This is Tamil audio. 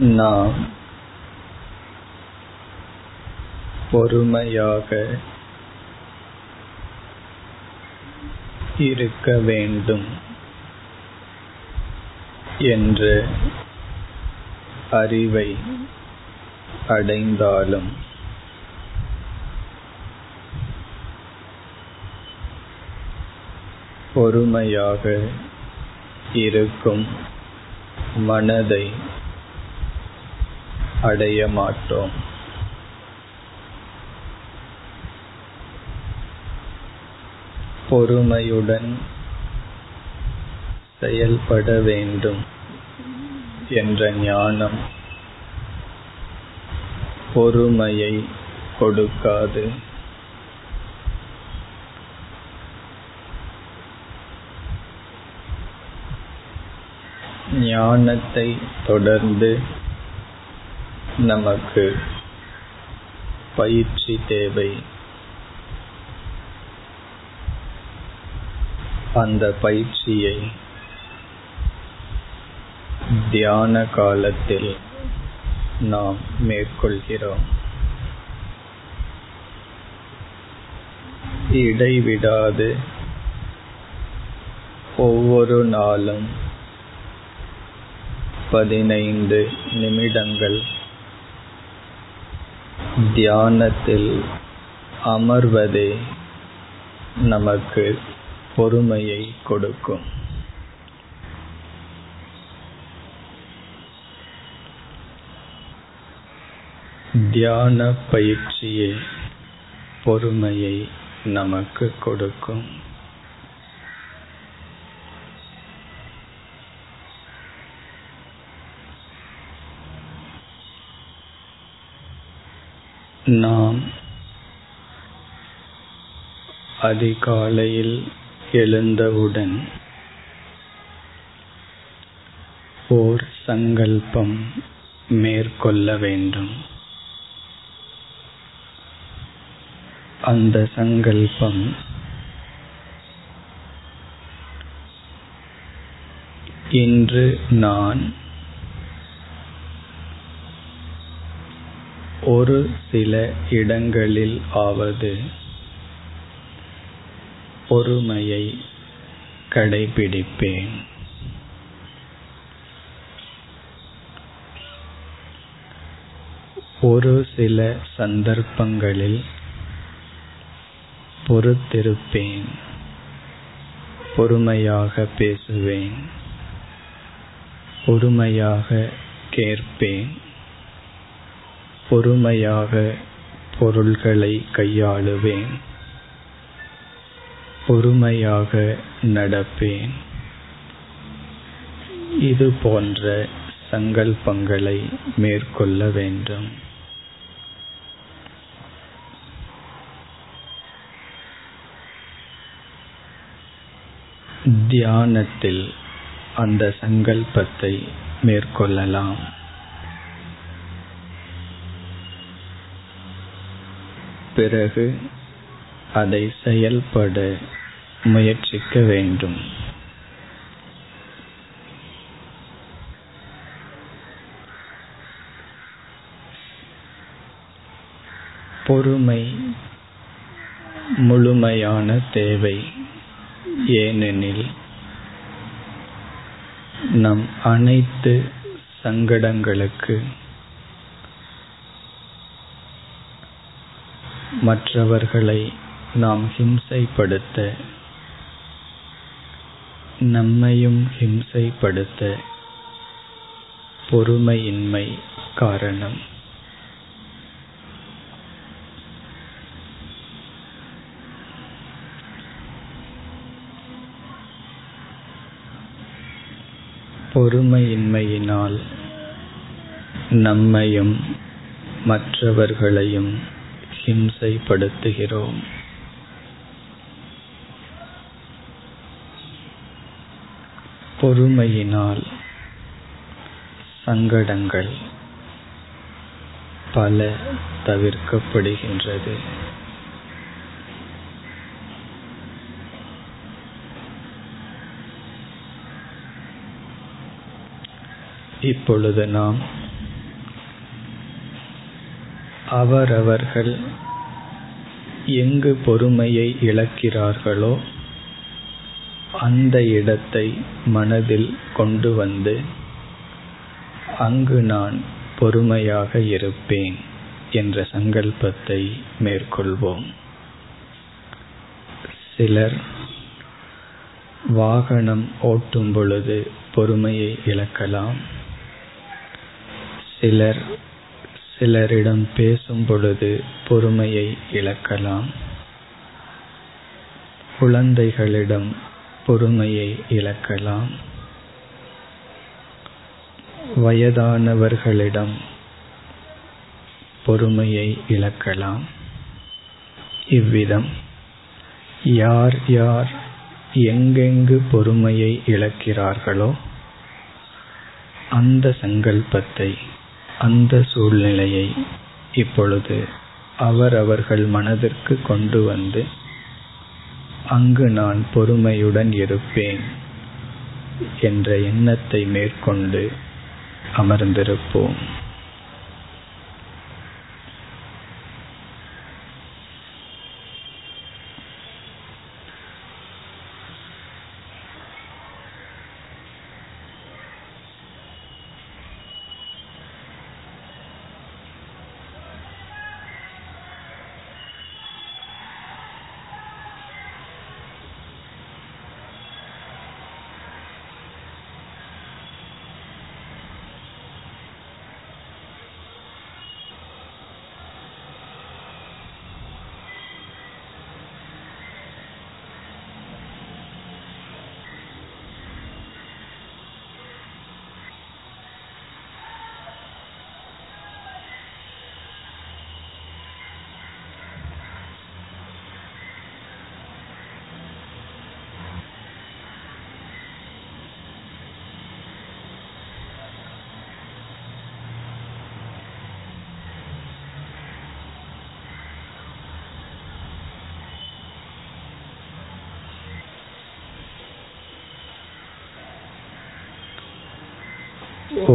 நாம் பொறுமையாக இருக்க வேண்டும் என்ற அறிவை அடைந்தாலும் பொறுமையாக இருக்கும் மனதை அடைய மாட்டோம் பொறுமையுடன் செயல்பட வேண்டும் என்ற ஞானம் பொறுமையை கொடுக்காது. ஞானத்தை தொடர்ந்து நமக்கு பயிற்சி தேவை. அந்த பயிற்சியை தியான காலத்தில் நாம் மேற்கொள்கிறோம். இடைவிடாது. ஒவ்வொரு நாளும் பதினைந்து நிமிடங்கள் தியானத்தில் அமர்வதே நமக்கு பொறுமையை கொடுக்கும். தியான பயிற்சியே பொறுமையை நமக்கு கொடுக்கும். நாம் அதிகாலையில் எழுந்தவுடன் ஓர் சங்கல்பம் மேற்கொள்ள வேண்டும். அந்த சங்கல்பம் இன்று நான் ஒரு சில இடங்களில் ஆவது பொறுமையை கடைபிடிப்பேன். ஒரு சில சந்தர்ப்பங்களில் பொறுத்திருப்பேன். பொறுமையாக பேசுவேன். பொறுமையாக கேட்பேன். பொறுமையாக பொருள்களை கையாளுவேன். பொறுமையாக நடப்பேன். இது போன்ற சங்கல்பங்களை மேற்கொள்ள வேண்டும். தியானத்தில் அந்த சங்கல்பத்தை மேற்கொள்ளலாம். பிறகு அதை செயல்பட முயற்சிக்க வேண்டும். பொறுமை முழுமையான தேவை. ஏனெனில் நம் அனைத்து சங்கடங்களுக்கு மற்றவர்களை நாம் ஹிம்சைப்படுத்த நம்மையும் ஹிம்சைப்படுத்த பொறுமையின்மை காரணம். பொறுமையின்மையினால் நம்மையும் மற்றவர்களையும் ஹிம்சைப்படுத்துகிறோம் பொறுமையினால் சங்கடங்கள் பல தவிர்க்கப்படுகின்றது. இப்பொழுது நாம் அவரவர்கள் எங்கு பொறுமையை இழக்கிறார்களோ அந்த இடத்தை மனதில் கொண்டு வந்து அங்கு நான் பொறுமையாக இருப்பேன் என்ற சங்கல்பத்தை மேற்கொள்வோம். சிலர் வாகனம் ஓட்டும் பொழுது பொறுமையை இழக்கலாம். சிலர் சிலரிடம் பேசும் பொழுது பொறுமையை இழக்கலாம். குழந்தைகளிடம் பொறுமையை இழக்கலாம். வயதானவர்களிடம் பொறுமையை இழக்கலாம். இவ்விதம் யார் யார் எங்கெங்கு பொறுமையை இழக்கிறார்களோ அந்த சங்கல்பத்தை அந்த சூழ்நிலையை இப்பொழுது அவரவர்கள் மனதிற்கு கொண்டு வந்து அங்கு நான் பொறுமையுடன் இருப்பேன் என்ற எண்ணத்தை மேற்கொண்டு அமர்ந்திருப்போம். ஓ